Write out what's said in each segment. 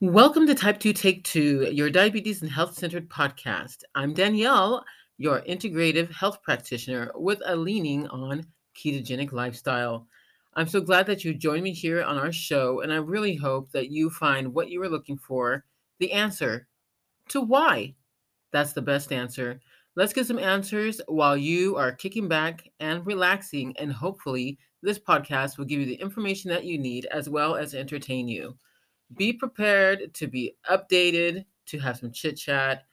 Welcome to Type 2 Take 2, your diabetes and health centered podcast. I'm Danielle, your integrative health practitioner with a leaning on ketogenic lifestyle. I'm so glad that you joined me here on our show, and I really hope that you find what you were looking for the answer to why. That's the best answer. Let's get some answers while you are kicking back and relaxing, and hopefully, this podcast will give you the information that you need as well as entertain you. Be prepared to be updated, to have some chit chat.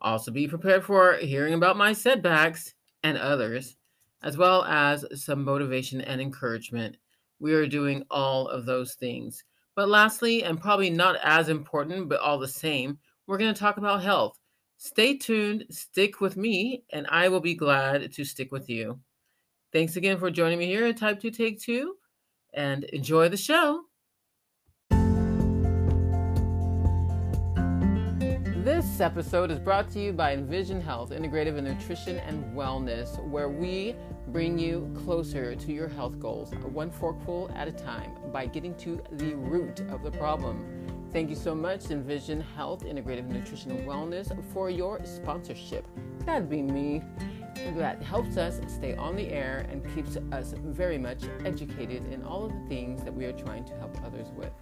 Also, be prepared for hearing about my setbacks and others, as well as some motivation and encouragement. We are doing all of those things. But lastly, and probably not as important, but all the same, we're going to talk about health. Stay tuned, stick with me, and I will be glad to stick with you. Thanks again for joining me here at Type 2 Take 2, and enjoy the show. This episode is brought to you by Envision Health, Integrative in Nutrition and Wellness, where we bring you closer to your health goals, one forkful at a time, by getting to the root of the problem. Thank you so much, Envision Health, Integrative Nutrition and Wellness, for your sponsorship. That'd be me. That helps us stay on the air and keeps us very much educated in all of the things that we are trying to help others with.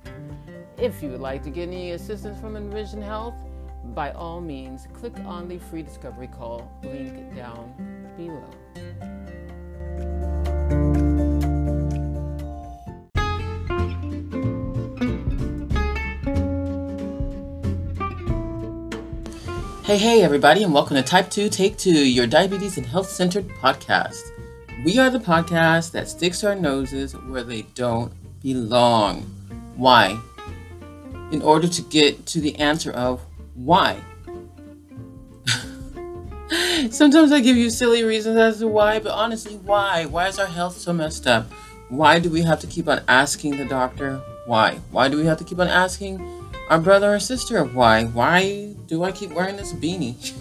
If you would like to get any assistance from Envision Health, by all means, click on the free discovery call link down below. Hey, hey, everybody, and welcome to Type 2 Take 2, your diabetes and health centered podcast. We are the podcast that sticks our noses where they don't belong. Why? In order to get to the answer of why? Sometimes I give you silly reasons as to why, but honestly, why? Why is our health so messed up? Why do we have to keep on asking the doctor why? Why do we have to keep on asking our brother or sister why? Why do I keep wearing this beanie?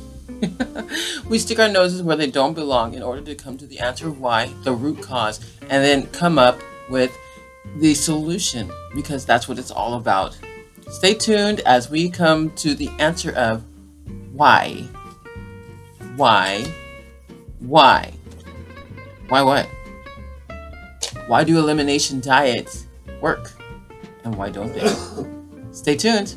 we stick our noses where they don't belong in order to come to the answer why, the root cause, and then come up with the solution because that's what it's all about. Stay tuned as we come to the answer of why. Why? Why? Why what? Why do elimination diets work? And why don't they? Stay tuned.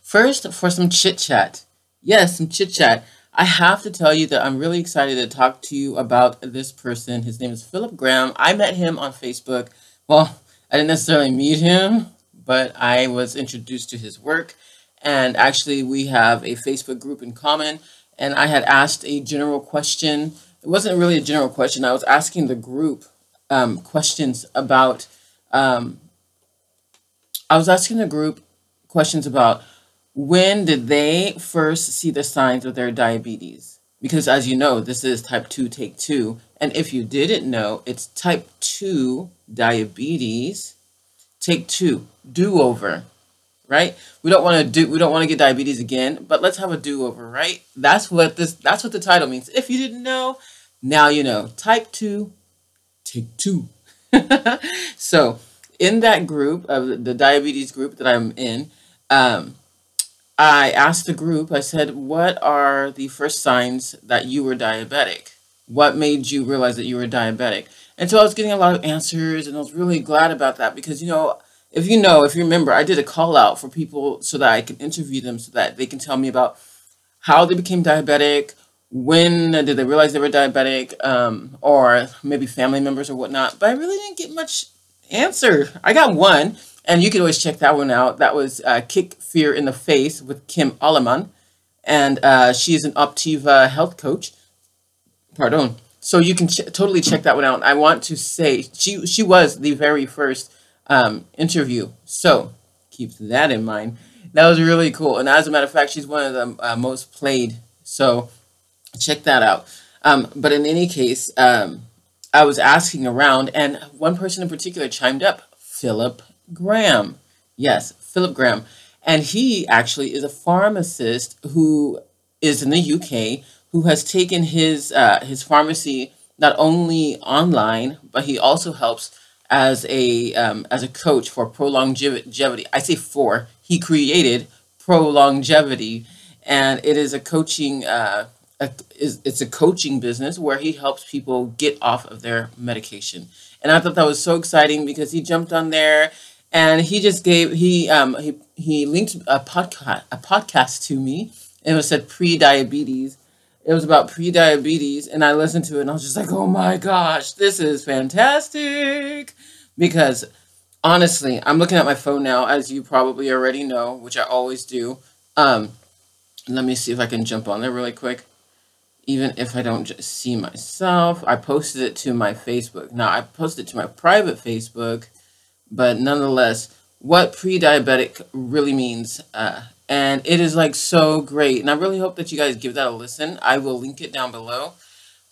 First, for some chit chat. Yes, some chit chat. I have to tell you that I'm really excited to talk to you about this person. His name is Philip Graham. I met him on Facebook. Well, I didn't necessarily meet him, but I was introduced to his work. And actually, we have a Facebook group in common. And I had asked a general question. It wasn't really a general question. I was asking the group um, questions about. Um, I was asking the group questions about when did they first see the signs of their diabetes? Because as you know, this is type 2 take 2. And if you didn't know, it's type 2 diabetes take 2 do-over, right? We don't want to do we don't want to get diabetes again, but let's have a do-over, right? That's what this that's what the title means. If you didn't know, now you know. Type 2 take 2. so, in that group of the diabetes group that I'm in, um, I asked the group, I said, what are the first signs that you were diabetic? What made you realize that you were diabetic? And so I was getting a lot of answers, and I was really glad about that because, you know, if you know, if you remember, I did a call out for people so that I can interview them so that they can tell me about how they became diabetic, when did they realize they were diabetic, um, or maybe family members or whatnot. But I really didn't get much answer. I got one, and you can always check that one out. That was uh, Kick Fear in the Face with Kim Alleman. And uh, is an Optavia health coach. Pardon. So you can ch- totally check that one out. I want to say she, she was the very first um, interview. So keep that in mind. That was really cool. And as a matter of fact, she's one of the uh, most played. So check that out. Um, but in any case, um, I was asking around, and one person in particular chimed up Philip Graham. Yes, Philip Graham. And he actually is a pharmacist who is in the UK who has taken his uh, his pharmacy not only online, but he also helps as a um, as a coach for pro longevity. I say for he created prolongevity, and it is a coaching. Uh, a, it's a coaching business where he helps people get off of their medication. And I thought that was so exciting because he jumped on there and he just gave he um he he linked a podcast a podcast to me. And it said pre-diabetes. It was about pre-diabetes and i listened to it and i was just like oh my gosh this is fantastic. Because honestly i'm looking at my phone now as you probably already know which i always do. Um let me see if i can jump on there really quick. Even if i don't just see myself i posted it to my facebook. Now i posted it to my private facebook but nonetheless, what pre-diabetic really means. Uh, and it is like so great. And I really hope that you guys give that a listen. I will link it down below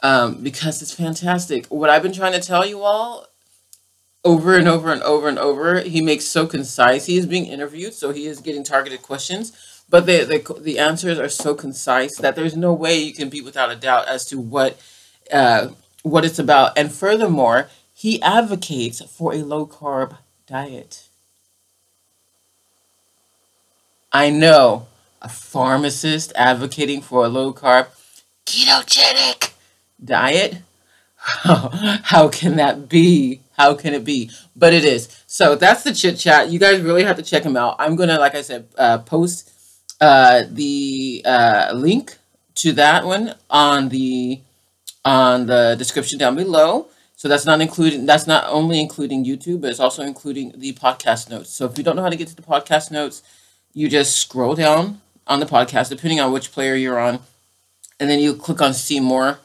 um, because it's fantastic. What I've been trying to tell you all over and over and over and over, he makes so concise. He is being interviewed, so he is getting targeted questions. But the, the, the answers are so concise that there's no way you can be without a doubt as to what uh, what it's about. And furthermore, he advocates for a low carb diet. I know a pharmacist advocating for a low carb ketogenic diet. How can that be? How can it be? But it is. So that's the chit chat. You guys really have to check him out. I'm gonna, like I said, uh, post uh, the uh, link to that one on the on the description down below. So that's not including that's not only including YouTube, but it's also including the podcast notes. So if you don't know how to get to the podcast notes, you just scroll down on the podcast, depending on which player you're on, and then you click on see more,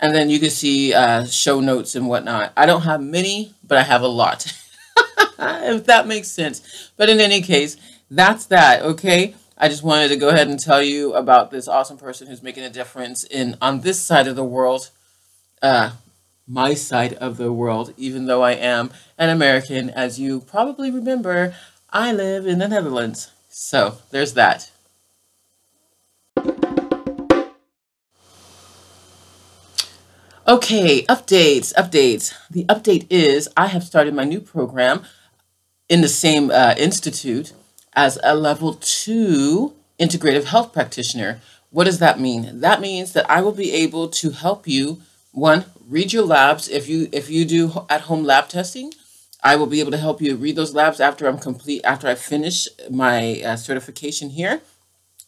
and then you can see uh, show notes and whatnot. I don't have many, but I have a lot. if that makes sense. But in any case, that's that. Okay. I just wanted to go ahead and tell you about this awesome person who's making a difference in on this side of the world. Uh, my side of the world, even though I am an American. As you probably remember, I live in the Netherlands. So there's that. Okay, updates, updates. The update is I have started my new program in the same uh, institute as a level two integrative health practitioner. What does that mean? That means that I will be able to help you one, read your labs. If you if you do at home lab testing, I will be able to help you read those labs after I'm complete after I finish my uh, certification here.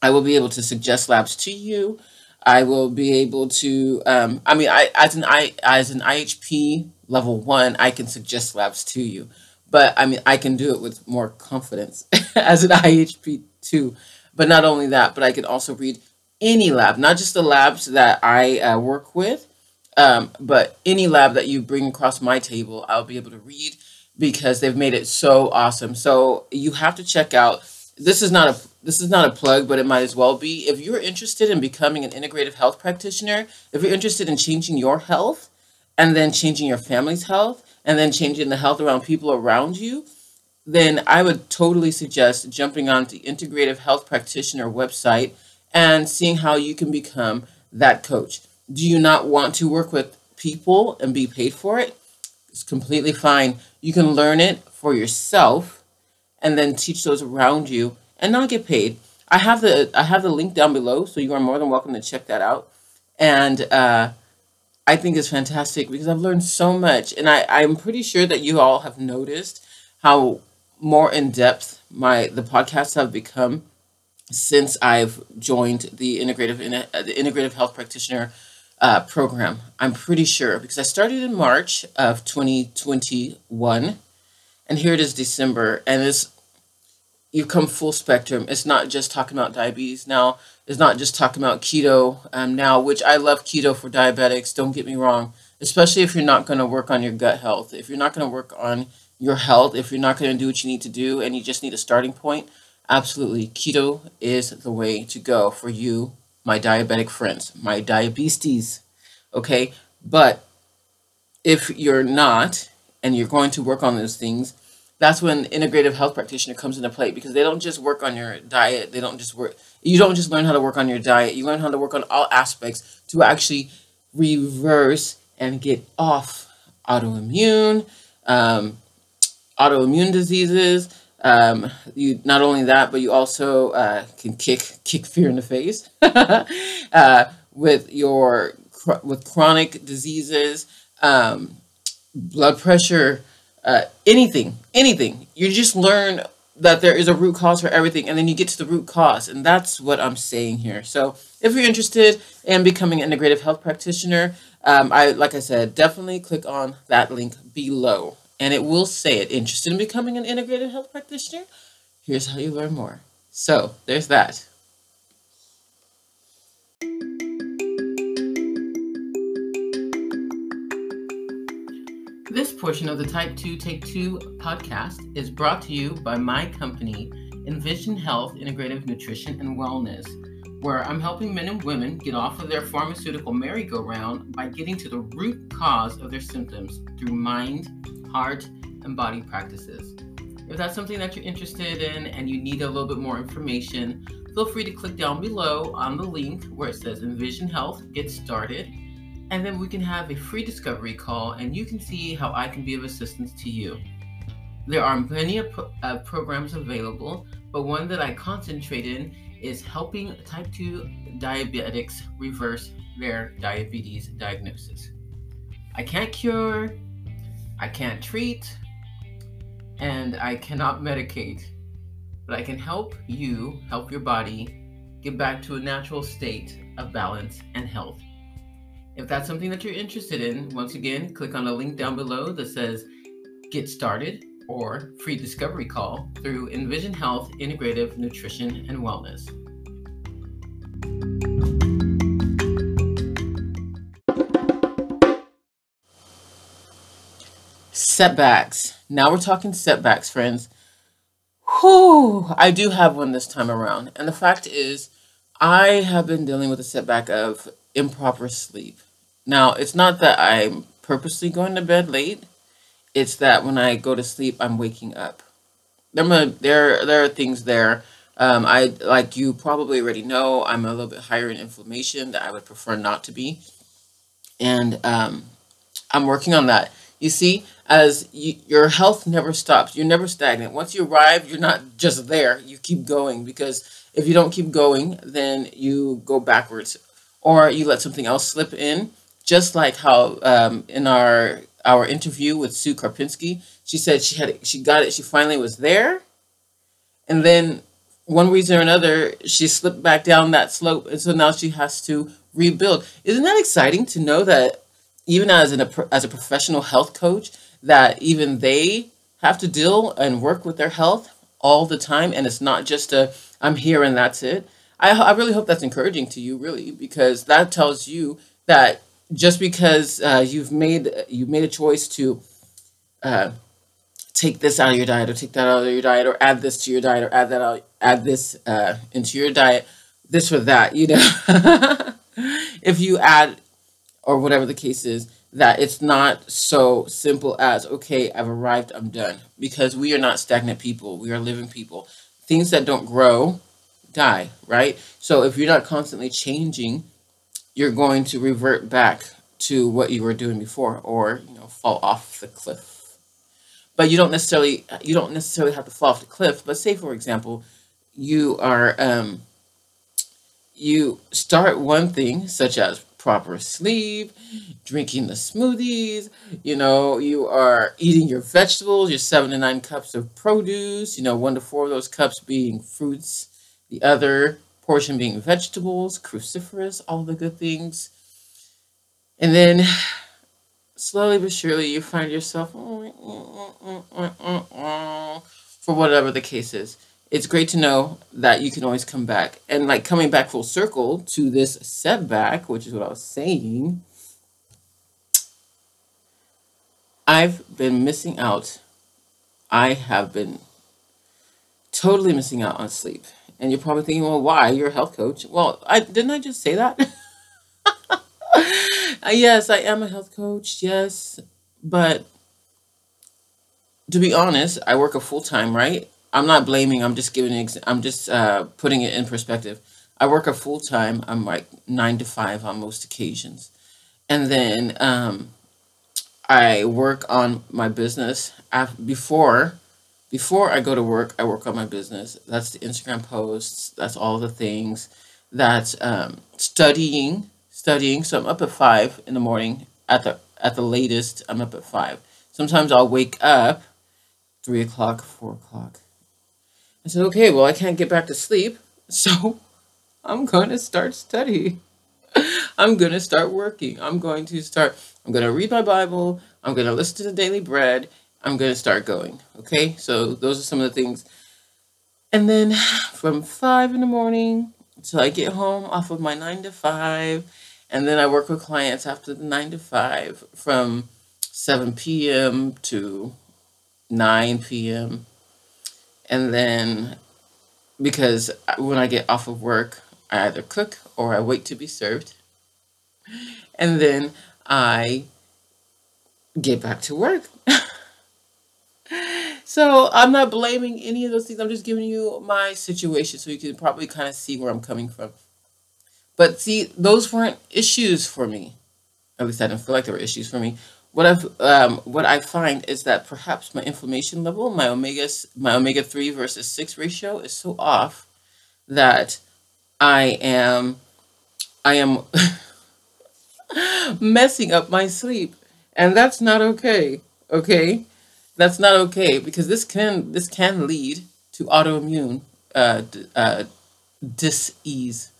I will be able to suggest labs to you. I will be able to. Um, I mean, I as an I as an IHP level one, I can suggest labs to you, but I mean, I can do it with more confidence as an IHP two. But not only that, but I can also read any lab, not just the labs that I uh, work with, um, but any lab that you bring across my table, I'll be able to read because they've made it so awesome. So you have to check out. This is not a this is not a plug, but it might as well be. If you're interested in becoming an integrative health practitioner, if you're interested in changing your health and then changing your family's health and then changing the health around people around you, then I would totally suggest jumping onto the Integrative Health Practitioner website and seeing how you can become that coach. Do you not want to work with people and be paid for it? It's completely fine. You can learn it for yourself and then teach those around you and not get paid. I have the I have the link down below, so you are more than welcome to check that out. And uh, I think it's fantastic because I've learned so much, and I I'm pretty sure that you all have noticed how more in depth my the podcasts have become since I've joined the integrative the integrative health practitioner uh, program. I'm pretty sure because I started in March of 2021, and here it is December, and it's you come full spectrum. It's not just talking about diabetes now. It's not just talking about keto um, now, which I love keto for diabetics. Don't get me wrong, especially if you're not going to work on your gut health. If you're not going to work on your health, if you're not going to do what you need to do, and you just need a starting point, absolutely, keto is the way to go for you my diabetic friends, my diabetes, okay? But if you're not, and you're going to work on those things, that's when integrative health practitioner comes into play because they don't just work on your diet. They don't just work. You don't just learn how to work on your diet. You learn how to work on all aspects to actually reverse and get off autoimmune, um, autoimmune diseases. Um, you not only that, but you also uh, can kick kick fear in the face uh, with your with chronic diseases, um, blood pressure, uh, anything, anything. You just learn that there is a root cause for everything, and then you get to the root cause, and that's what I'm saying here. So, if you're interested in becoming an integrative health practitioner, um, I like I said, definitely click on that link below, and it will say it. Interested in becoming an integrative health practitioner? Here's how you learn more. So, there's that. This portion of the Type 2 Take 2 podcast is brought to you by my company, Envision Health Integrative Nutrition and Wellness, where I'm helping men and women get off of their pharmaceutical merry-go-round by getting to the root cause of their symptoms through mind, heart, and body practices. If that's something that you're interested in and you need a little bit more information, feel free to click down below on the link where it says Envision Health Get Started and then we can have a free discovery call and you can see how I can be of assistance to you. There are plenty of pro- uh, programs available, but one that I concentrate in is helping type 2 diabetics reverse their diabetes diagnosis. I can't cure, I can't treat, and I cannot medicate, but I can help you help your body get back to a natural state of balance and health. If that's something that you're interested in, once again, click on the link down below that says Get Started or Free Discovery Call through Envision Health Integrative Nutrition and Wellness. Setbacks. Now we're talking setbacks, friends. Whew, I do have one this time around. And the fact is, I have been dealing with a setback of improper sleep. Now, it's not that I'm purposely going to bed late. It's that when I go to sleep, I'm waking up. There, there, there are things there. Um, I like you probably already know. I'm a little bit higher in inflammation that I would prefer not to be, and um, I'm working on that. You see, as you, your health never stops, you're never stagnant. Once you arrive, you're not just there. You keep going because if you don't keep going, then you go backwards, or you let something else slip in just like how um, in our our interview with Sue Karpinski, she said she had she got it. She finally was there, and then one reason or another, she slipped back down that slope, and so now she has to rebuild. Isn't that exciting to know that even as an as a professional health coach, that even they have to deal and work with their health all the time, and it's not just a I'm here and that's it. I, I really hope that's encouraging to you, really, because that tells you that just because uh, you've made you've made a choice to uh, take this out of your diet or take that out of your diet or add this to your diet or add that out add this uh, into your diet this or that you know if you add or whatever the case is that it's not so simple as okay i've arrived i'm done. Because we are not stagnant people. We are living people. Things that don't grow die right? So if you're not constantly changing you're going to revert back to what you were doing before or you know fall off the cliff. But you don't necessarily you don't necessarily have to fall off the cliff. But say for example you are um, you start one thing such as proper sleep drinking the smoothies you know you are eating your vegetables your seven to nine cups of produce you know one to four of those cups being fruits the other portion being vegetables, cruciferous, all the good things. And then slowly but surely you find yourself mm, mm, mm, for whatever the case is. It's great to know that you can always come back. And like coming back full circle to this setback, which is what I was saying, I've been missing out. I have been totally missing out on sleep. And you're probably thinking, well, why? You're a health coach. Well, I didn't I just say that? Uh, yes, I am a health coach. Yes, but to be honest, I work a full time, right? I'm not blaming. I'm just giving. Ex- I'm just uh, putting it in perspective. I work a full time. I'm like nine to five on most occasions, and then um, I work on my business before before I go to work. I work on my business. That's the Instagram posts. That's all the things. That's um, studying, studying. So I'm up at five in the morning. At the at the latest, I'm up at five. Sometimes I'll wake up three o'clock, four o'clock. I said, okay, well, I can't get back to sleep, so I'm going to start studying. I'm going to start working. I'm going to start, I'm going to read my Bible. I'm going to listen to the Daily Bread. I'm going to start going. Okay, so those are some of the things. And then from five in the morning till I get home off of my nine to five, and then I work with clients after the nine to five from 7 p.m. to 9 p.m. And then because when I get off of work, I either cook or I wait to be served. And then I get back to work. so I'm not blaming any of those things. I'm just giving you my situation so you can probably kind of see where I'm coming from. But see, those weren't issues for me. At least I didn't feel like they were issues for me. What I've um, what I find is that perhaps my inflammation level, my omega my omega three versus six ratio is so off that I am I am messing up my sleep, and that's not okay. Okay, that's not okay because this can this can lead to autoimmune uh, uh, disease.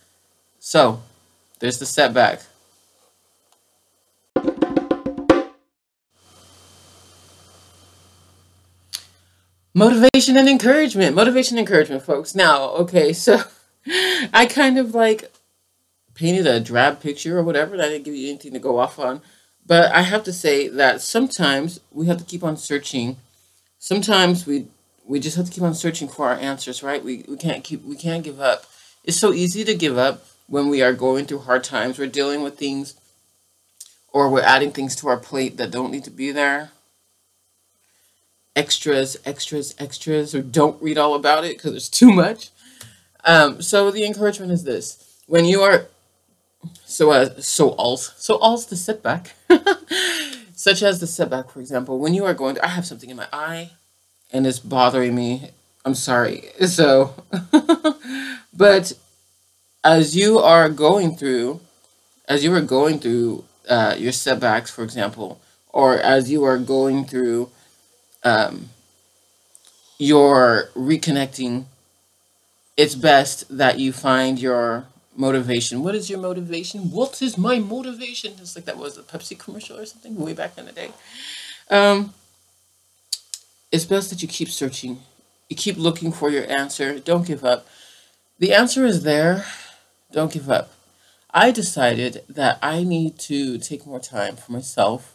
So there's the setback. Motivation and encouragement. Motivation and encouragement, folks. Now, okay, so I kind of like painted a drab picture or whatever. I didn't give you anything to go off on. But I have to say that sometimes we have to keep on searching. Sometimes we we just have to keep on searching for our answers, right? We we can't keep we can't give up. It's so easy to give up when we are going through hard times. We're dealing with things or we're adding things to our plate that don't need to be there extras, extras, extras, or don't read all about it because there's too much. Um, so the encouragement is this: when you are so uh, so als so als the setback, such as the setback, for example, when you are going, to, I have something in my eye, and it's bothering me. I'm sorry. So, but as you are going through, as you are going through uh, your setbacks, for example, or as you are going through um, you're reconnecting, it's best that you find your motivation. What is your motivation? What is my motivation? It's like that was a Pepsi commercial or something way back in the day. Um, it's best that you keep searching. You keep looking for your answer. Don't give up. The answer is there. Don't give up. I decided that I need to take more time for myself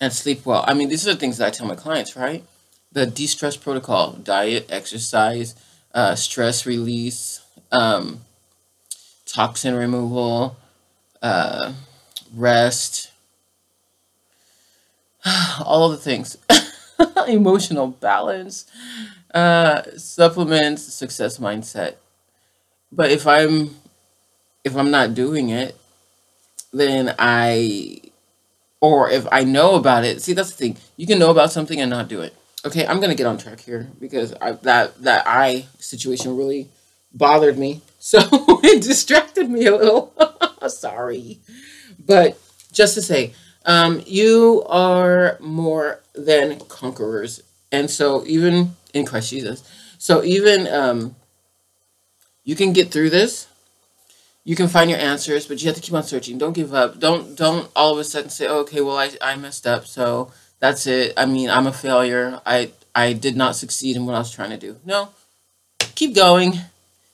and sleep well. I mean, these are the things that I tell my clients, right? The de stress protocol diet, exercise, uh, stress release, um, toxin removal, uh, rest, all of the things, emotional balance, uh, supplements, success mindset. But if I'm if I'm not doing it, then I or if I know about it, see that's the thing. You can know about something and not do it. Okay, I'm gonna get on track here because I, that that eye situation really bothered me, so it distracted me a little. Sorry, but just to say, um, you are more than conquerors, and so even in Christ Jesus, so even um, you can get through this you can find your answers, but you have to keep on searching. Don't give up. Don't don't all of a sudden say, oh, "Okay, well, I I messed up, so that's it. I mean, I'm a failure. I I did not succeed in what I was trying to do." No, keep going.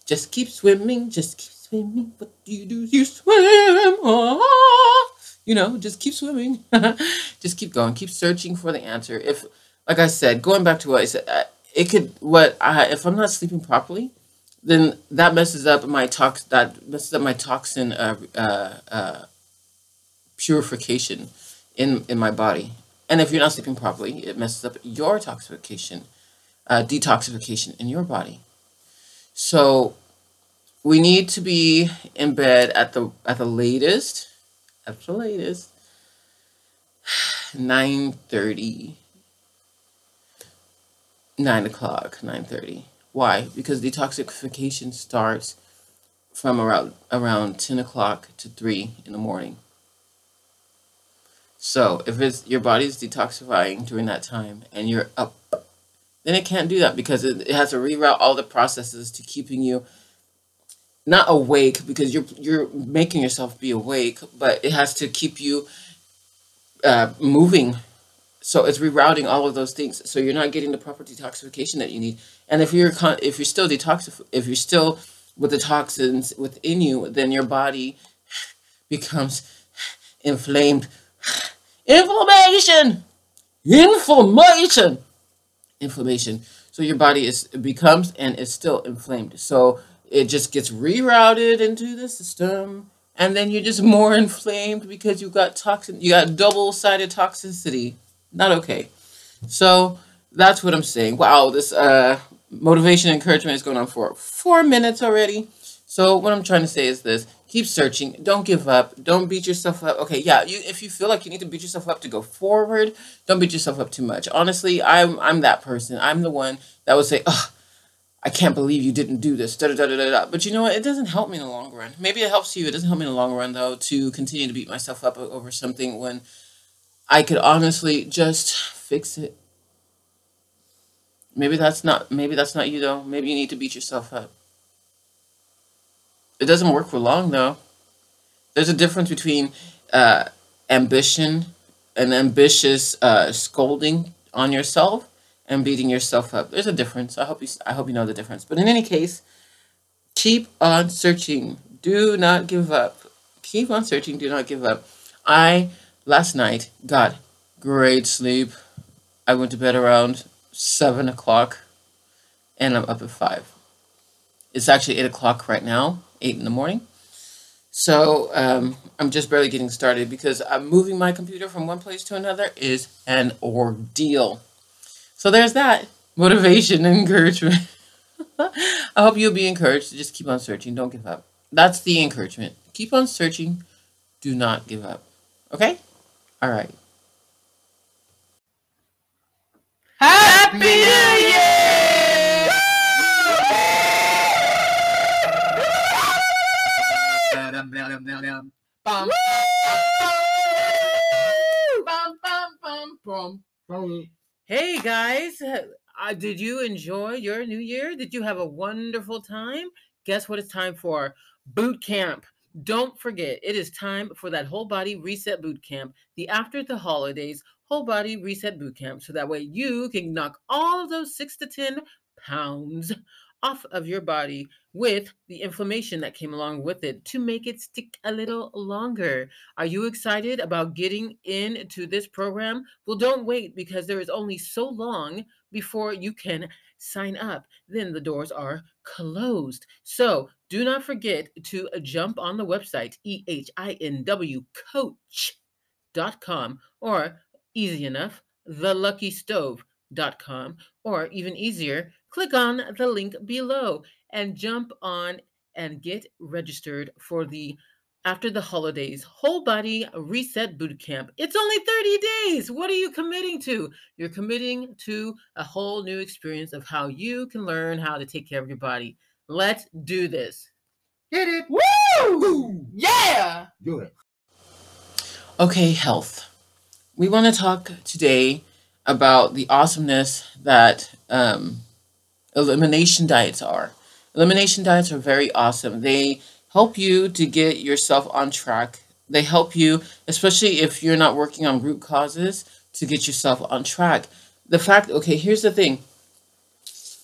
Just keep swimming. Just keep swimming. What do you do? You swim. Oh, you know, just keep swimming. just keep going. Keep searching for the answer. If, like I said, going back to what I said, uh, it could what I if I'm not sleeping properly then that messes up my tox that messes up my toxin uh, uh, uh, purification in in my body. And if you're not sleeping properly, it messes up your toxification, uh, detoxification in your body. So we need to be in bed at the at the latest, at the latest, 9.30, 9 o'clock, 9.30. Why? Because detoxification starts from around around 10 o'clock to 3 in the morning. So if it's your body's detoxifying during that time and you're up, then it can't do that because it, it has to reroute all the processes to keeping you not awake because you're you're making yourself be awake, but it has to keep you uh, moving. So it's rerouting all of those things. So you're not getting the proper detoxification that you need. And if you're if you're still detoxif- if you're still with the toxins within you, then your body becomes inflamed. Inflammation, inflammation, inflammation. So your body is becomes and is still inflamed. So it just gets rerouted into the system and then you're just more inflamed because you got toxin you got double-sided toxicity not okay so that's what i'm saying wow this uh motivation encouragement is going on for four minutes already so what i'm trying to say is this keep searching don't give up don't beat yourself up okay yeah you if you feel like you need to beat yourself up to go forward don't beat yourself up too much honestly i'm i'm that person i'm the one that would say oh I can't believe you didn't do this. Da, da, da, da, da. But you know what? It doesn't help me in the long run. Maybe it helps you. It doesn't help me in the long run, though, to continue to beat myself up over something when I could honestly just fix it. Maybe that's not maybe that's not you though. Maybe you need to beat yourself up. It doesn't work for long though. There's a difference between uh, ambition and ambitious uh, scolding on yourself and beating yourself up. There's a difference. I hope you I hope you know the difference. But in any case, keep on searching. Do not give up. Keep on searching. Do not give up. I last night got great sleep. I went to bed around seven o'clock, and I'm up at five. It's actually eight o'clock right now, eight in the morning. So um, I'm just barely getting started because I'm moving my computer from one place to another is an ordeal. So there's that motivation and encouragement. I hope you'll be encouraged to just keep on searching. Don't give up. That's the encouragement. Keep on searching. Do not give up. Okay? All right. Happy New Year! Hey guys, uh, did you enjoy your new year? Did you have a wonderful time? Guess what it's time for? Boot camp. Don't forget, it is time for that whole body reset boot camp, the after the holidays whole body reset boot camp, so that way you can knock all of those six to 10 pounds off of your body with the inflammation that came along with it to make it stick a little longer. Are you excited about getting into this program? Well, don't wait because there is only so long before you can sign up. Then the doors are closed. So do not forget to jump on the website, ehinwcoach.com, or easy enough, theluckystove.com, or even easier, click on the link below and jump on and get registered for the after the holidays whole body reset boot camp. It's only 30 days. What are you committing to? You're committing to a whole new experience of how you can learn how to take care of your body. Let's do this. Get it? Woo! Yeah! Do it. Okay, health. We want to talk today about the awesomeness that um, elimination diets are. Elimination diets are very awesome. They help you to get yourself on track. They help you, especially if you're not working on root causes, to get yourself on track. The fact, okay, here's the thing.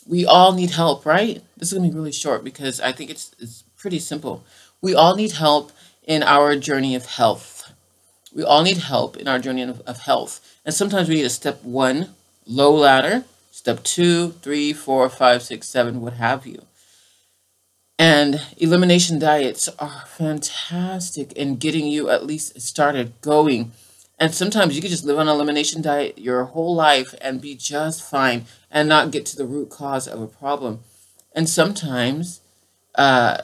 We all need help, right? This is going to be really short because I think it's, it's pretty simple. We all need help in our journey of health. We all need help in our journey of, of health. And sometimes we need a step one, low ladder, step two, three, four, five, six, seven, what have you. And elimination diets are fantastic in getting you at least started going. And sometimes you can just live on an elimination diet your whole life and be just fine and not get to the root cause of a problem. And sometimes uh,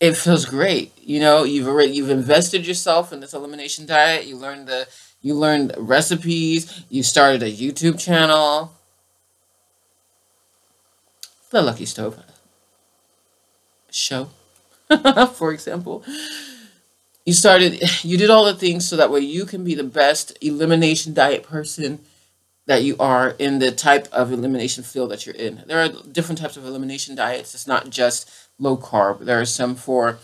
it feels great. You know, you've already you've invested yourself in this elimination diet. You learned the you learned recipes. You started a YouTube channel. The Lucky Stove show, for example. You started, you did all the things so that way you can be the best elimination diet person that you are in the type of elimination field that you're in. There are different types of elimination diets. It's not just low carb. There are some for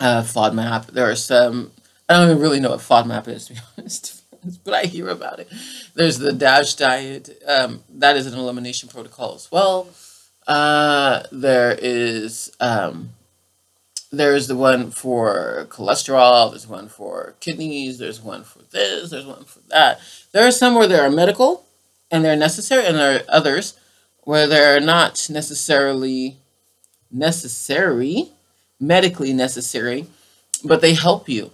uh, FODMAP. There are some, I don't even really know what FODMAP is, to be honest, but I hear about it. There's the DASH diet. Um, that is an elimination protocol as well. Uh, there is um, there's the one for cholesterol. There's one for kidneys. There's one for this. There's one for that. There are some where they are medical and they're necessary, and there are others where they're not necessarily necessary, medically necessary, but they help you.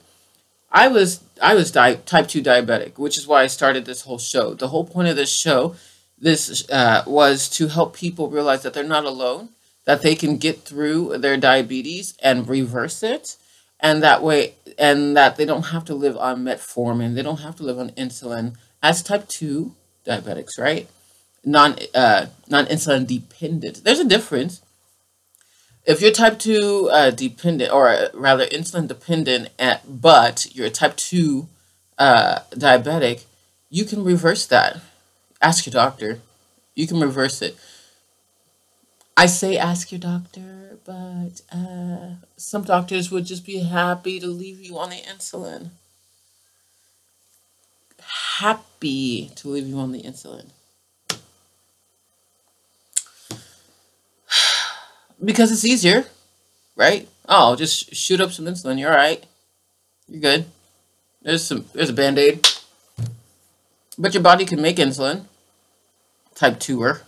I was I was type two diabetic, which is why I started this whole show. The whole point of this show this uh, was to help people realize that they're not alone, that they can get through their diabetes and reverse it, and that way, and that they don't have to live on metformin, they don't have to live on insulin as type two diabetics, right? Non uh, non insulin dependent. There's a difference. If you're type two uh, dependent, or uh, rather insulin dependent, at, but you're a type two uh, diabetic, you can reverse that Ask your doctor. You can reverse it. I say ask your doctor, but uh, some doctors would just be happy to leave you on the insulin. Happy to leave you on the insulin. because it's easier, right? Oh, just shoot up some insulin. You're all right. You're good. There's some. There's a band aid. But your body can make insulin type 2er.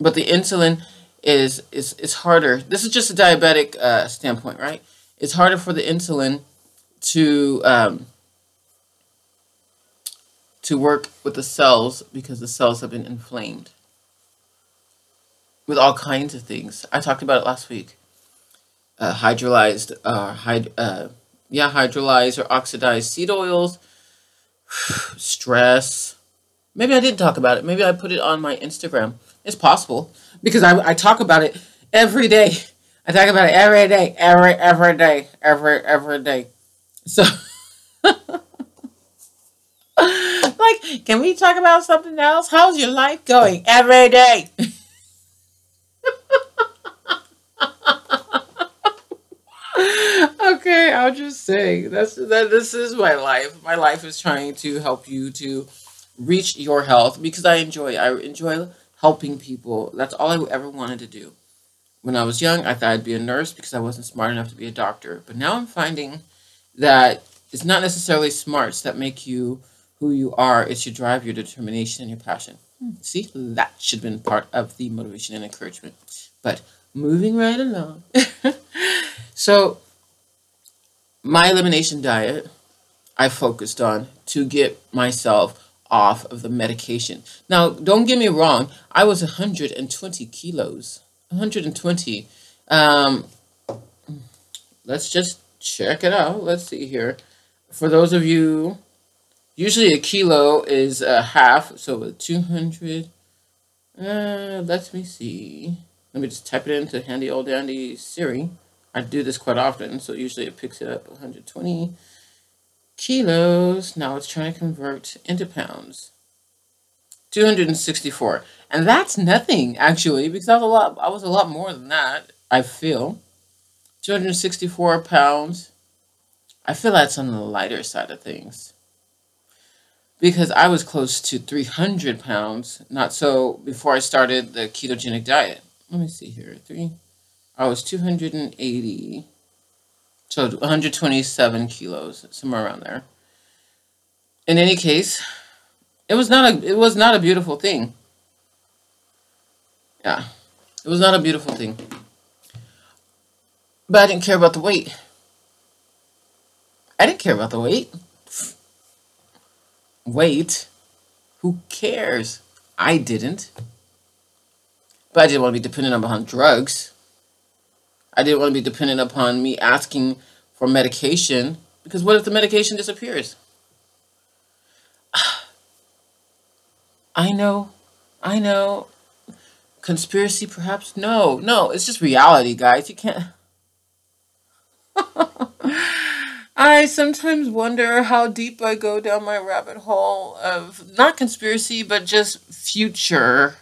But the insulin is, is, is harder. This is just a diabetic uh, standpoint, right? It's harder for the insulin to um, to work with the cells because the cells have been inflamed with all kinds of things. I talked about it last week. Uh, hydrolyzed, uh, hyd uh, yeah, hydrolyzed or oxidized seed oils, stress, Maybe I didn't talk about it. Maybe I put it on my Instagram. It's possible because I, I talk about it every day. I talk about it every day, every every day, every every day. So, like, can we talk about something else? How's your life going every day? okay, I'll just say that's that. This is my life. My life is trying to help you to reach your health because I enjoy I enjoy helping people. That's all I ever wanted to do. When I was young, I thought I'd be a nurse because I wasn't smart enough to be a doctor. But now I'm finding that it's not necessarily smarts that make you who you are. it should drive, your determination, and your passion. Hmm. See, that should have been part of the motivation and encouragement. But moving right along. so, my elimination diet, I focused on to get myself off of the medication. Now, don't get me wrong, I was 120 kilos. 120. Um, let's just check it out. Let's see here. For those of you, usually a kilo is a half, so 200. Uh, let me see. Let me just type it into handy old dandy Siri. I do this quite often, so usually it picks it up 120 kilos. Now it's trying to convert into pounds. 264. And that's nothing, actually, because I was a lot, I was a lot more than that, I feel. 264 pounds. I feel that's on the lighter side of things. Because I was close to 300 pounds, not so before I started the ketogenic diet. Let me see here. Three. I was 280. So 127 kilos, somewhere around there. In any case, it was not a it was not a beautiful thing. Yeah. It was not a beautiful thing. But I didn't care about the weight. I didn't care about the weight. weight. Who cares? I didn't. But I didn't want to be dependent upon drugs. I didn't want to be dependent upon me asking for medication because what if the medication disappears? I know, I know. Conspiracy, perhaps? No, no, it's just reality, guys. You can't. I sometimes wonder how deep I go down my rabbit hole of not conspiracy, but just future.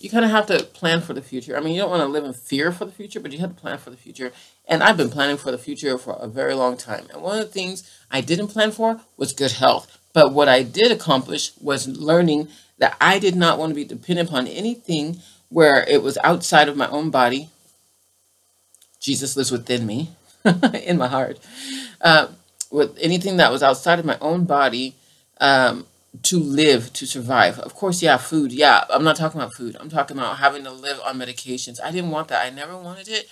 You kind of have to plan for the future. I mean, you don't want to live in fear for the future, but you have to plan for the future. And I've been planning for the future for a very long time. And one of the things I didn't plan for was good health. But what I did accomplish was learning that I did not want to be dependent upon anything where it was outside of my own body. Jesus lives within me, in my heart. Uh, with anything that was outside of my own body um, to live, to survive. Of course, yeah, food. Yeah, I'm not talking about food. I'm talking about having to live on medications. I didn't want that. I never wanted it.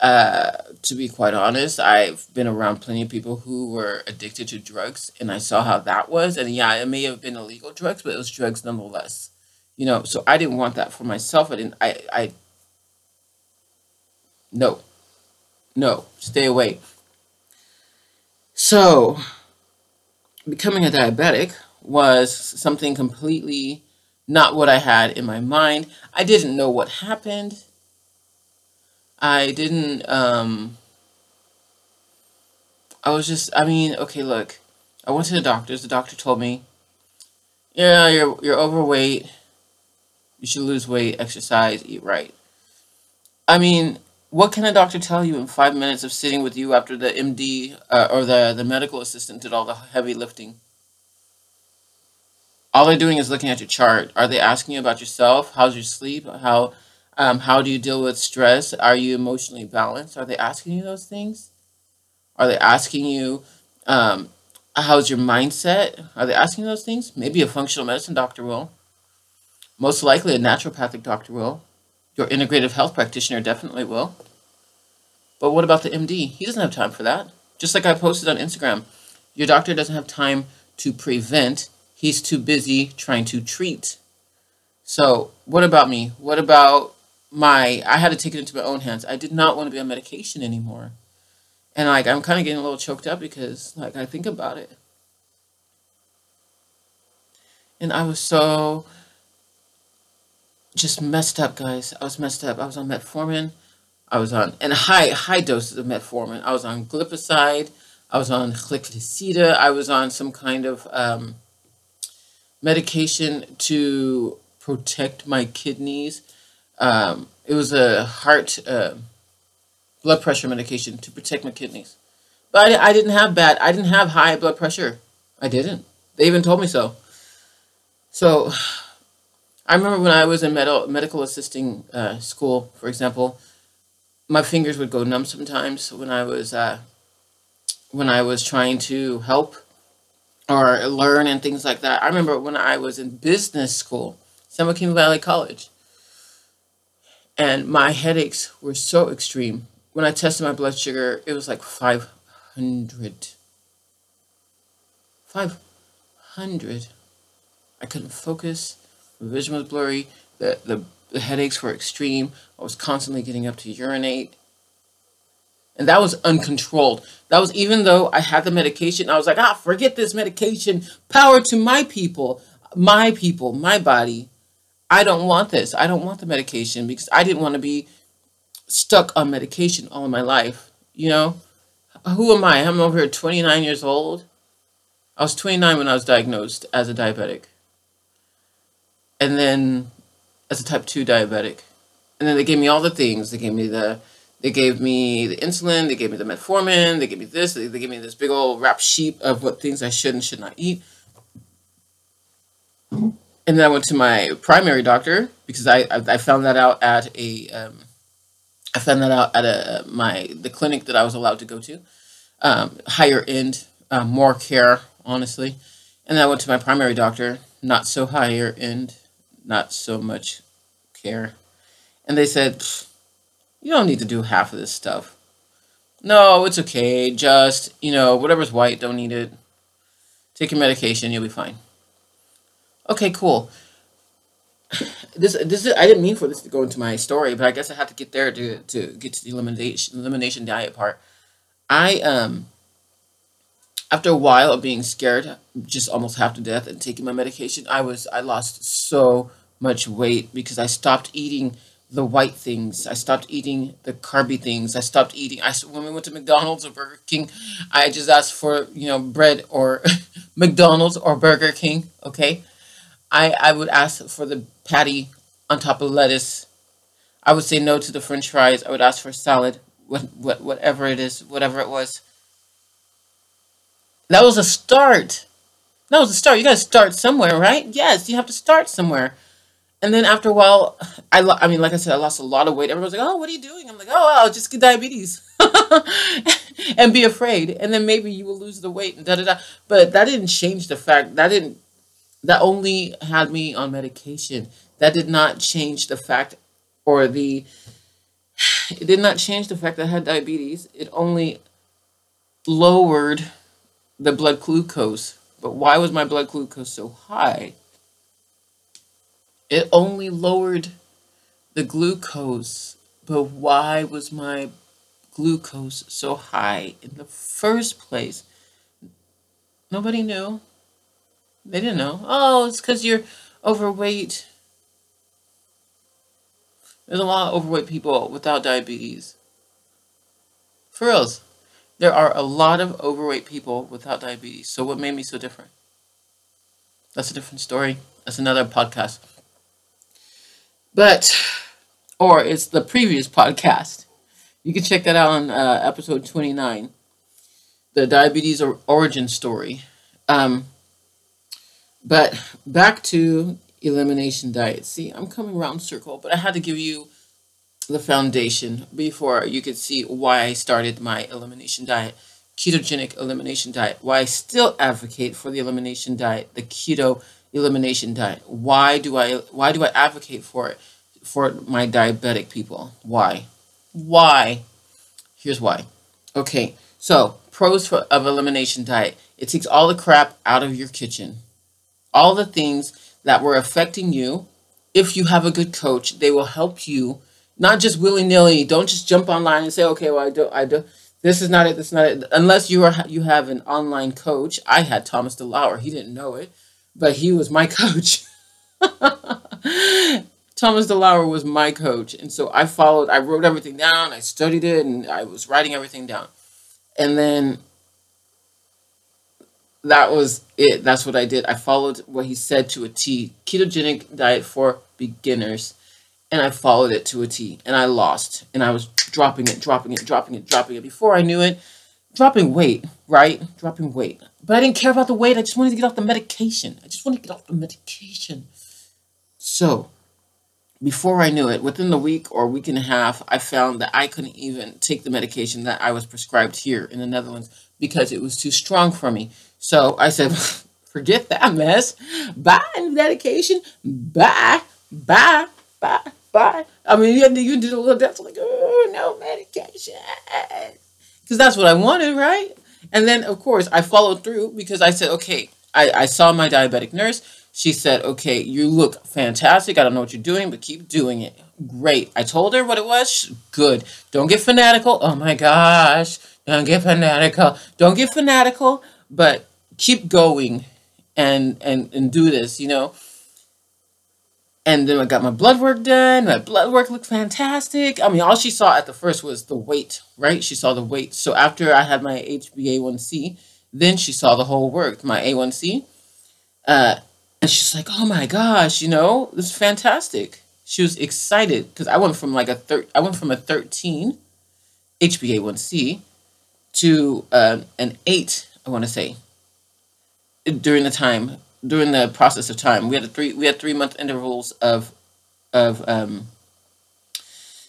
Uh, to be quite honest, I've been around plenty of people who were addicted to drugs, and I saw how that was. And yeah, it may have been illegal drugs, but it was drugs nonetheless. You know, so I didn't want that for myself. I didn't. I. I. No. No. Stay away. So, becoming a diabetic was something completely not what I had in my mind. I didn't know what happened. I didn't, um, I was just, I mean, okay, look, I went to the doctors. The doctor told me, yeah, you're, you're overweight. You should lose weight, exercise, eat right. I mean, what can a doctor tell you in five minutes of sitting with you after the MD uh, or the, the medical assistant did all the heavy lifting? All they're doing is looking at your chart. Are they asking you about yourself? How's your sleep? How um, how do you deal with stress? Are you emotionally balanced? Are they asking you those things? Are they asking you, um, how's your mindset? Are they asking you those things? Maybe a functional medicine doctor will. Most likely a naturopathic doctor will. Your integrative health practitioner definitely will. But what about the MD? He doesn't have time for that. Just like I posted on Instagram, your doctor doesn't have time to prevent. He's too busy trying to treat. So, what about me? What about my I had to take it into my own hands. I did not want to be on medication anymore. And like I'm kind of getting a little choked up because like I think about it. And I was so just messed up, guys. I was messed up. I was on metformin. I was on and high high doses of metformin. I was on glipizide. I was on gliclazide. I was on some kind of um, medication to protect my kidneys um, it was a heart uh, blood pressure medication to protect my kidneys. But I, I didn't have bad, I didn't have high blood pressure. I didn't. They even told me so. So I remember when I was in med- medical assisting uh, school, for example, my fingers would go numb sometimes when I was uh, when I was trying to help or learn and things like that. I remember when I was in business school, San Joaquin Valley College and my headaches were so extreme. When I tested my blood sugar, it was like 500. 500. I couldn't focus. My vision was blurry. The, the, the headaches were extreme. I was constantly getting up to urinate. And that was uncontrolled. That was even though I had the medication, I was like, ah, forget this medication. Power to my people, my people, my body. I don't want this. I don't want the medication because I didn't want to be stuck on medication all my life. You know, who am I? I'm over here 29 years old. I was 29 when I was diagnosed as a diabetic. And then as a type 2 diabetic. And then they gave me all the things. They gave me the they gave me the insulin, they gave me the metformin, they gave me this, they, they gave me this big old rap sheet of what things I should and should not eat. And then I went to my primary doctor because I I, I found that out at a um, I found that out at a my the clinic that I was allowed to go to, um, higher end, um, more care, honestly. And then I went to my primary doctor, not so higher end, not so much care, and they said, "You don't need to do half of this stuff. No, it's okay. Just you know, whatever's white, don't eat it. Take your medication, you'll be fine." Okay, cool. This this is I didn't mean for this to go into my story, but I guess I have to get there to to get to the elimination elimination diet part. I um after a while of being scared, just almost half to death, and taking my medication, I was I lost so much weight because I stopped eating the white things. I stopped eating the carby things. I stopped eating. I when we went to McDonald's or Burger King, I just asked for you know bread or McDonald's or Burger King. Okay, I I would ask for the patty on top of lettuce. I would say no to the French fries. I would ask for salad. What what whatever it is, whatever it was. That was a start. That was a start. You got to start somewhere, right? Yes, you have to start somewhere. And then after a while, I, lo- I mean, like I said, I lost a lot of weight. Everyone's like, "Oh, what are you doing?" I'm like, "Oh, well, just get diabetes and be afraid, and then maybe you will lose the weight and da da da." But that didn't change the fact that didn't that only had me on medication. That did not change the fact or the it did not change the fact that I had diabetes. It only lowered the blood glucose. But why was my blood glucose so high? It only lowered the glucose. But why was my glucose so high in the first place? Nobody knew. They didn't know. Oh, it's because you're overweight. There's a lot of overweight people without diabetes. For reals. There are a lot of overweight people without diabetes. So what made me so different? That's a different story. That's another podcast. But, or it's the previous podcast. You can check that out on uh, episode 29, the diabetes or origin story. Um, but back to elimination diet. See, I'm coming round circle, but I had to give you the foundation before you could see why I started my elimination diet, ketogenic elimination diet, why I still advocate for the elimination diet, the keto elimination diet. Why do I why do I advocate for it for my diabetic people? Why? Why? Here's why. Okay, so pros for, of elimination diet. It takes all the crap out of your kitchen. All the things that were affecting you. If you have a good coach, they will help you, not just willy nilly. Don't just jump online and say, okay, well, I don't, I don't. This is not it. This is not it. Unless you are you have an online coach. I had Thomas DeLauer. He didn't know it, but he was my coach. Thomas DeLauer was my coach, and so I followed. I wrote everything down. I studied it, and I was writing everything down. And then that was it. That's what I did. I followed what he said to a T. Ketogenic diet for beginners. And I followed it to a T. And I lost. And I was dropping it, dropping it, dropping it, dropping it. Before I knew it, dropping weight, right? Dropping weight. But I didn't care about the weight. I just wanted to get off the medication. I just wanted to get off the medication. So, before I knew it, within the week or week and a half, I found that I couldn't even take the medication that I was prescribed here in the Netherlands because it was too strong for me. So I said, forget that mess. Bye, medication. Bye, bye, bye, bye. I mean, you, you did a little dance like, oh, no medication. Because that's what I wanted, right? And then, of course, I followed through because I said, okay, I, I saw my diabetic nurse. She said, okay, you look fantastic. I don't know what you're doing, but keep doing it. Great. I told her what it was. Good. Don't get fanatical. Oh my gosh. Don't get fanatical. Don't get fanatical, but keep going and and and do this, you know. And then I got my blood work done. My blood work looked fantastic. I mean, all she saw at the first was the weight, right? She saw the weight. So after I had my HbA1c, then she saw the whole work, my A1C. Uh, and she's like, "Oh my gosh, you know, this is fantastic." She was excited because I went from like a thir- I went from a 13 HbA1c to uh, an 8, I want to say, during the time during the process of time. We had a three we had three month intervals of of um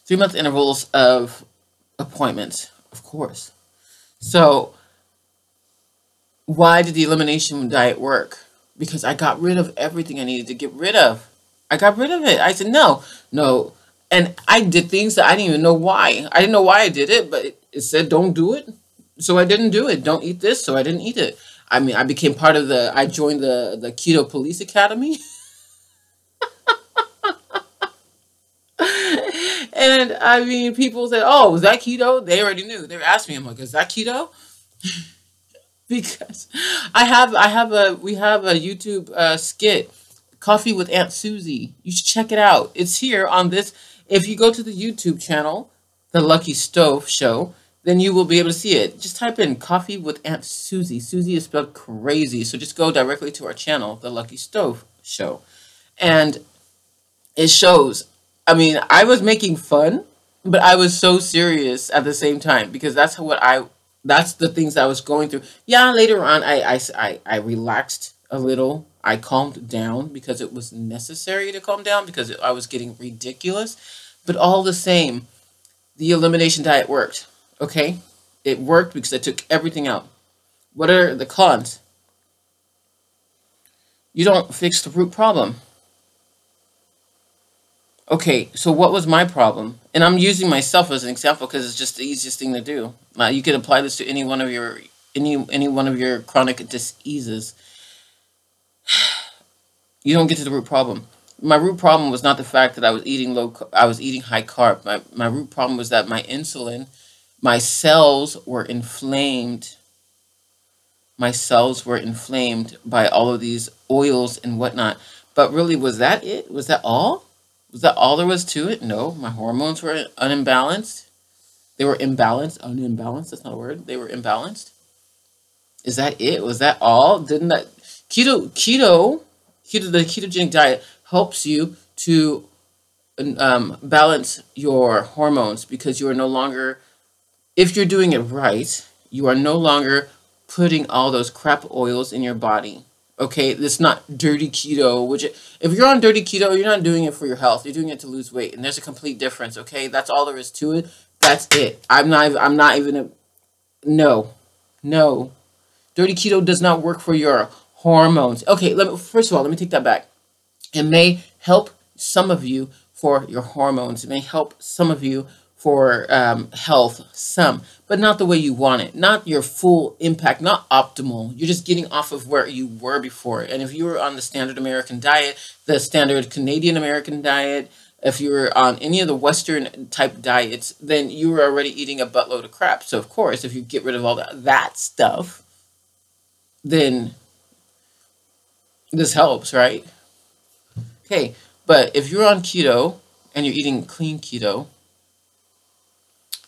three month intervals of appointments, of course. So why did the elimination diet work? Because I got rid of everything I needed to get rid of. I got rid of it. I said no, no. And I did things that I didn't even know why. I didn't know why I did it, but it, it said don't do it. So I didn't do it. Don't eat this, so I didn't eat it. I mean, I became part of the. I joined the the Keto Police Academy. and I mean, people said, "Oh, was that keto?" They already knew. They were asking me, "I'm like, is that keto?" because I have, I have a, we have a YouTube uh, skit, Coffee with Aunt Susie. You should check it out. It's here on this. If you go to the YouTube channel, the Lucky Stove Show, then you will be able to see it. Just type in Coffee with Aunt Susie. Susie is spelled crazy, so just go directly to our channel, the Lucky Stove Show, and it shows I mean, I was making fun, but I was so serious at the same time because that's what I that's the things I was going through. Yeah, later on I I I, I relaxed a little. I calmed down because it was necessary to calm down because I was getting ridiculous. But all the same, the elimination diet worked. Okay? It worked because I took everything out. What are the cons? You don't fix the root problem. Okay, so what was my problem? And I'm using myself as an example because it's just the easiest thing to do. Uh, you could apply this to any one of your any any one of your chronic diseases. You don't get to the root problem. My root problem was not the fact that I was eating low. I was eating high carb. My my root problem was that my insulin, my cells were inflamed. My cells were inflamed by all of these oils and whatnot. But really, was that it? Was that all? Was that all there was to it? No, my hormones were unimbalanced. They were imbalanced, unimbalanced. That's not a word. They were imbalanced. Is that it? Was that all? Didn't that keto keto keto the ketogenic diet helps you to um, balance your hormones because you are no longer, if you're doing it right, you are no longer putting all those crap oils in your body. Okay, it's not dirty keto. Which if you're on dirty keto, you're not doing it for your health. You're doing it to lose weight, and there's a complete difference. Okay, that's all there is to it. That's it. I'm not. I'm not even a. No, no. Dirty keto does not work for your hormones. Okay, let me. First of all, let me take that back. It may help some of you for your hormones. It may help some of you for um, health, some, but not the way you want it. Not your full impact, not optimal. You're just getting off of where you were before. And if you were on the standard American diet, the standard Canadian American diet, if you were on any of the Western type diets, then you were already eating a buttload of crap. So, of course, if you get rid of all that, that stuff, then this helps, right? Okay, but if you're on keto and you're eating clean keto,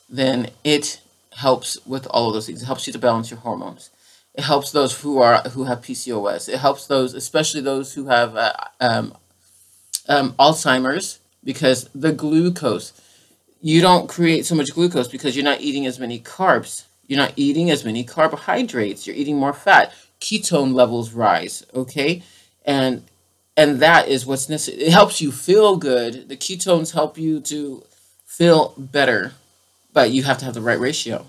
then it helps with all of those things. It helps you to balance your hormones. It helps those who are who have PCOS. It helps those, especially those who have uh, um, um, Alzheimer's, because the glucose. You don't create so much glucose because you're not eating as many carbs. You're not eating as many carbohydrates. You're eating more fat. Ketone levels rise. Okay, and and that is what's necessary. It helps you feel good. The ketones help you to feel better but you have to have the right ratio.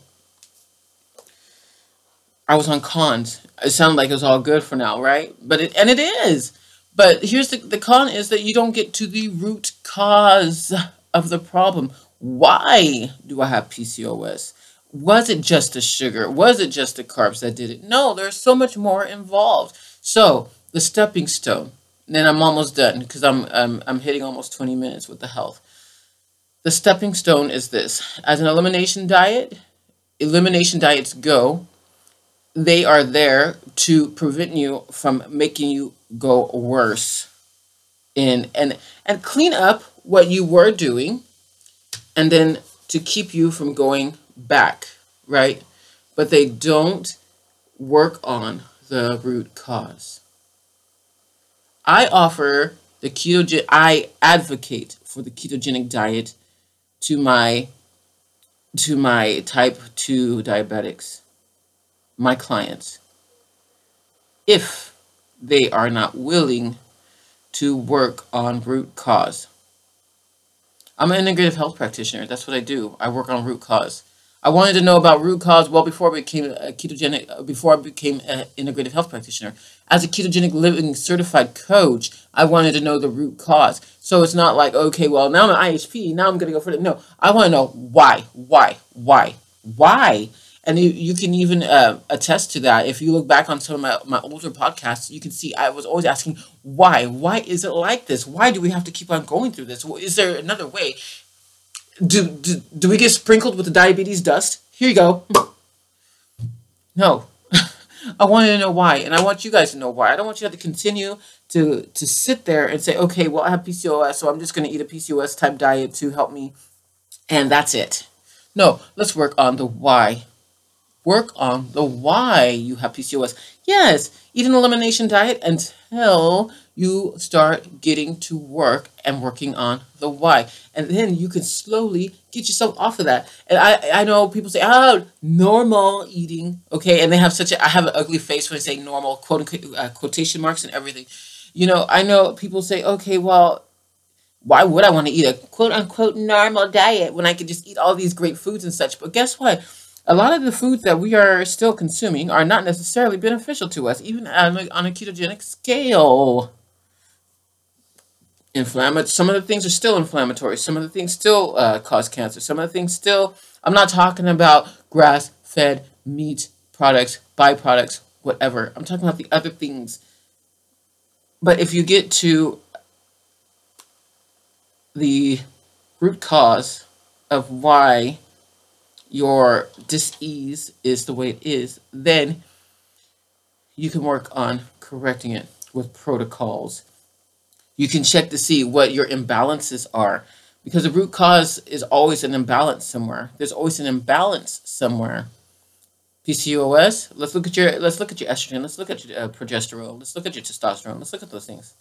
I was on cons. It sounded like it was all good for now, right? But it and it is. But here's the the con is that you don't get to the root cause of the problem. Why do I have PCOS? Was it just the sugar? Was it just the carbs that did it? No, there's so much more involved. So the stepping stone. Then I'm almost done because I'm, I'm I'm hitting almost 20 minutes with the health. The stepping stone is this. As an elimination diet, elimination diets go, they are there to prevent you from making you go worse in and and clean up what you were doing and then to keep you from going back, right? But they don't work on the root cause. I offer the ketogen I advocate for the ketogenic diet to my to my type 2 diabetics, my clients, if they are not willing to work on root cause. I'm an integrative health practitioner. That's what I do. I work on root cause. I wanted to know about root cause well before I became a ketogenic, before I became an integrative health practitioner. As a ketogenic living certified coach, I wanted to know the root cause. So it's not like, okay, well, now I'm an IHP, now I'm going to go for it. No, I want to know why, why, why, why. And you, you can even uh, attest to that. If you look back on some of my, my older podcasts, you can see I was always asking, why? Why is it like this? Why do we have to keep on going through this? Is there another way? Do, do, do we get sprinkled with the diabetes dust? Here you go. No. I want to know why, and I want you guys to know why. I don't want you to, to continue to to sit there and say, okay, well, I have PCOS, so I'm just going to eat a PCOS type diet to help me, and that's it. No, let's work on the why. Work on the why you have PCOS. Yes, eat an elimination diet until you start getting to work and working on the why. And then you can slowly get yourself off of that. And I, I know people say, oh, normal eating. Okay. And they have such a, I have an ugly face when I say normal, quote uh, quotation marks and everything. You know, I know people say, okay, well, why would I want to eat a quote unquote normal diet when I could just eat all these great foods and such? But guess what? A lot of the foods that we are still consuming are not necessarily beneficial to us, even on a, on a ketogenic scale. Inflammatory. Some of the things are still inflammatory. Some of the things still uh, cause cancer. Some of the things still. I'm not talking about grass-fed meat products, byproducts, whatever. I'm talking about the other things. But if you get to the root cause of why your dis-ease is the way it is, then you can work on correcting it with protocols. You can check to see what your imbalances are because the root cause is always an imbalance somewhere. There's always an imbalance somewhere. PCOS, let's look at your let's look at your estrogen, let's look at your uh, progesterone, let's look at your testosterone, let's look at those things.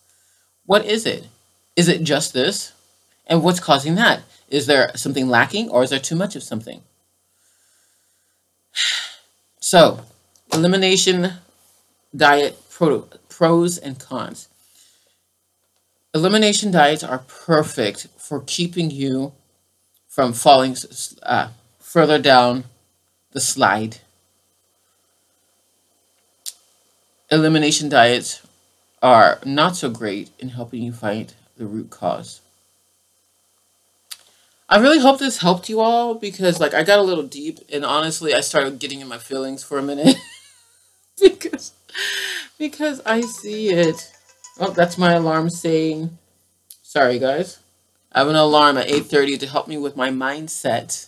What is it? Is it just this? And what's causing that? Is there something lacking or is there too much of something? So, elimination diet pro- pros and cons. Elimination diets are perfect for keeping you from falling uh, further down the slide. Elimination diets are not so great in helping you find the root cause. I really hope this helped you all because like I got a little deep and honestly I started getting in my feelings for a minute because because I see it. Oh, that's my alarm saying sorry guys. I have an alarm at 8:30 to help me with my mindset.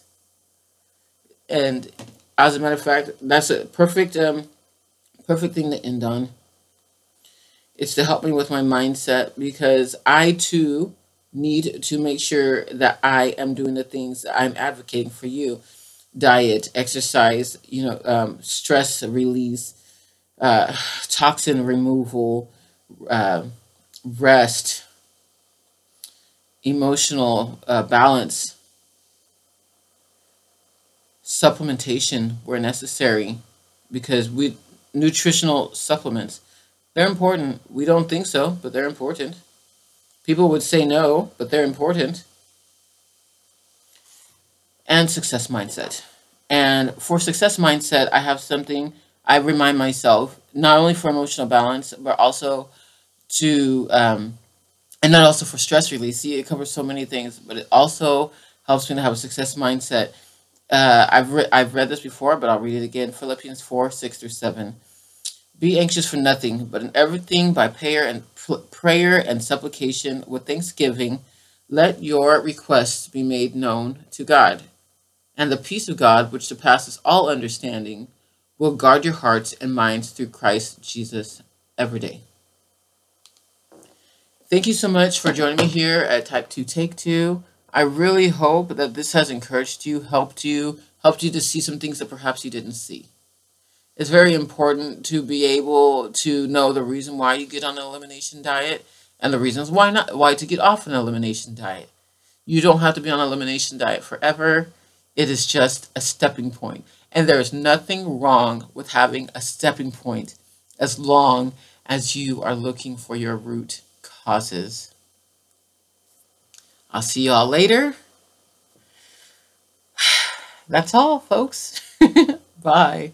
And as a matter of fact, that's a perfect um perfect thing to end on. It's to help me with my mindset because I too need to make sure that I am doing the things that I'm advocating for you diet, exercise, you know, um, stress release, uh, toxin removal, uh, rest, emotional uh, balance, supplementation where necessary, because we nutritional supplements they're important. We don't think so, but they're important. People would say no, but they're important. And success mindset. And for success mindset, I have something I remind myself, not only for emotional balance, but also to, um, and not also for stress release. See, it covers so many things, but it also helps me to have a success mindset. Uh, I've, re- I've read this before, but I'll read it again. Philippians 4, 6 through 7. Be anxious for nothing, but in everything by prayer and prayer and supplication with thanksgiving, let your requests be made known to God. And the peace of God, which surpasses all understanding, will guard your hearts and minds through Christ Jesus every day. Thank you so much for joining me here at Type 2 Take 2. I really hope that this has encouraged you, helped you, helped you to see some things that perhaps you didn't see it's very important to be able to know the reason why you get on an elimination diet and the reasons why not why to get off an elimination diet. You don't have to be on an elimination diet forever. It is just a stepping point. And there is nothing wrong with having a stepping point as long as you are looking for your root causes. I'll see you all later. That's all, folks. Bye.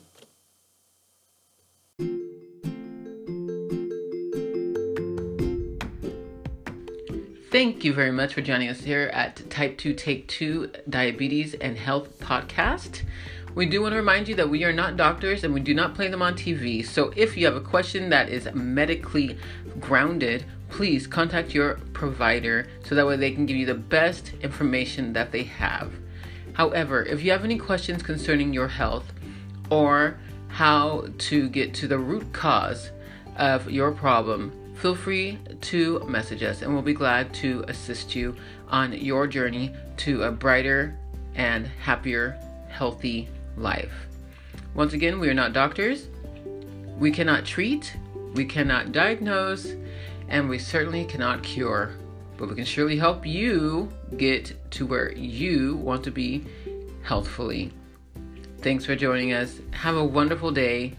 Thank you very much for joining us here at Type 2 Take 2 Diabetes and Health Podcast. We do want to remind you that we are not doctors and we do not play them on TV. So if you have a question that is medically grounded, please contact your provider so that way they can give you the best information that they have. However, if you have any questions concerning your health or how to get to the root cause of your problem, feel free to message us and we'll be glad to assist you on your journey to a brighter and happier, healthy life. Once again, we are not doctors. We cannot treat, we cannot diagnose, and we certainly cannot cure, but we can surely help you get to where you want to be healthfully. Thanks for joining us. Have a wonderful day.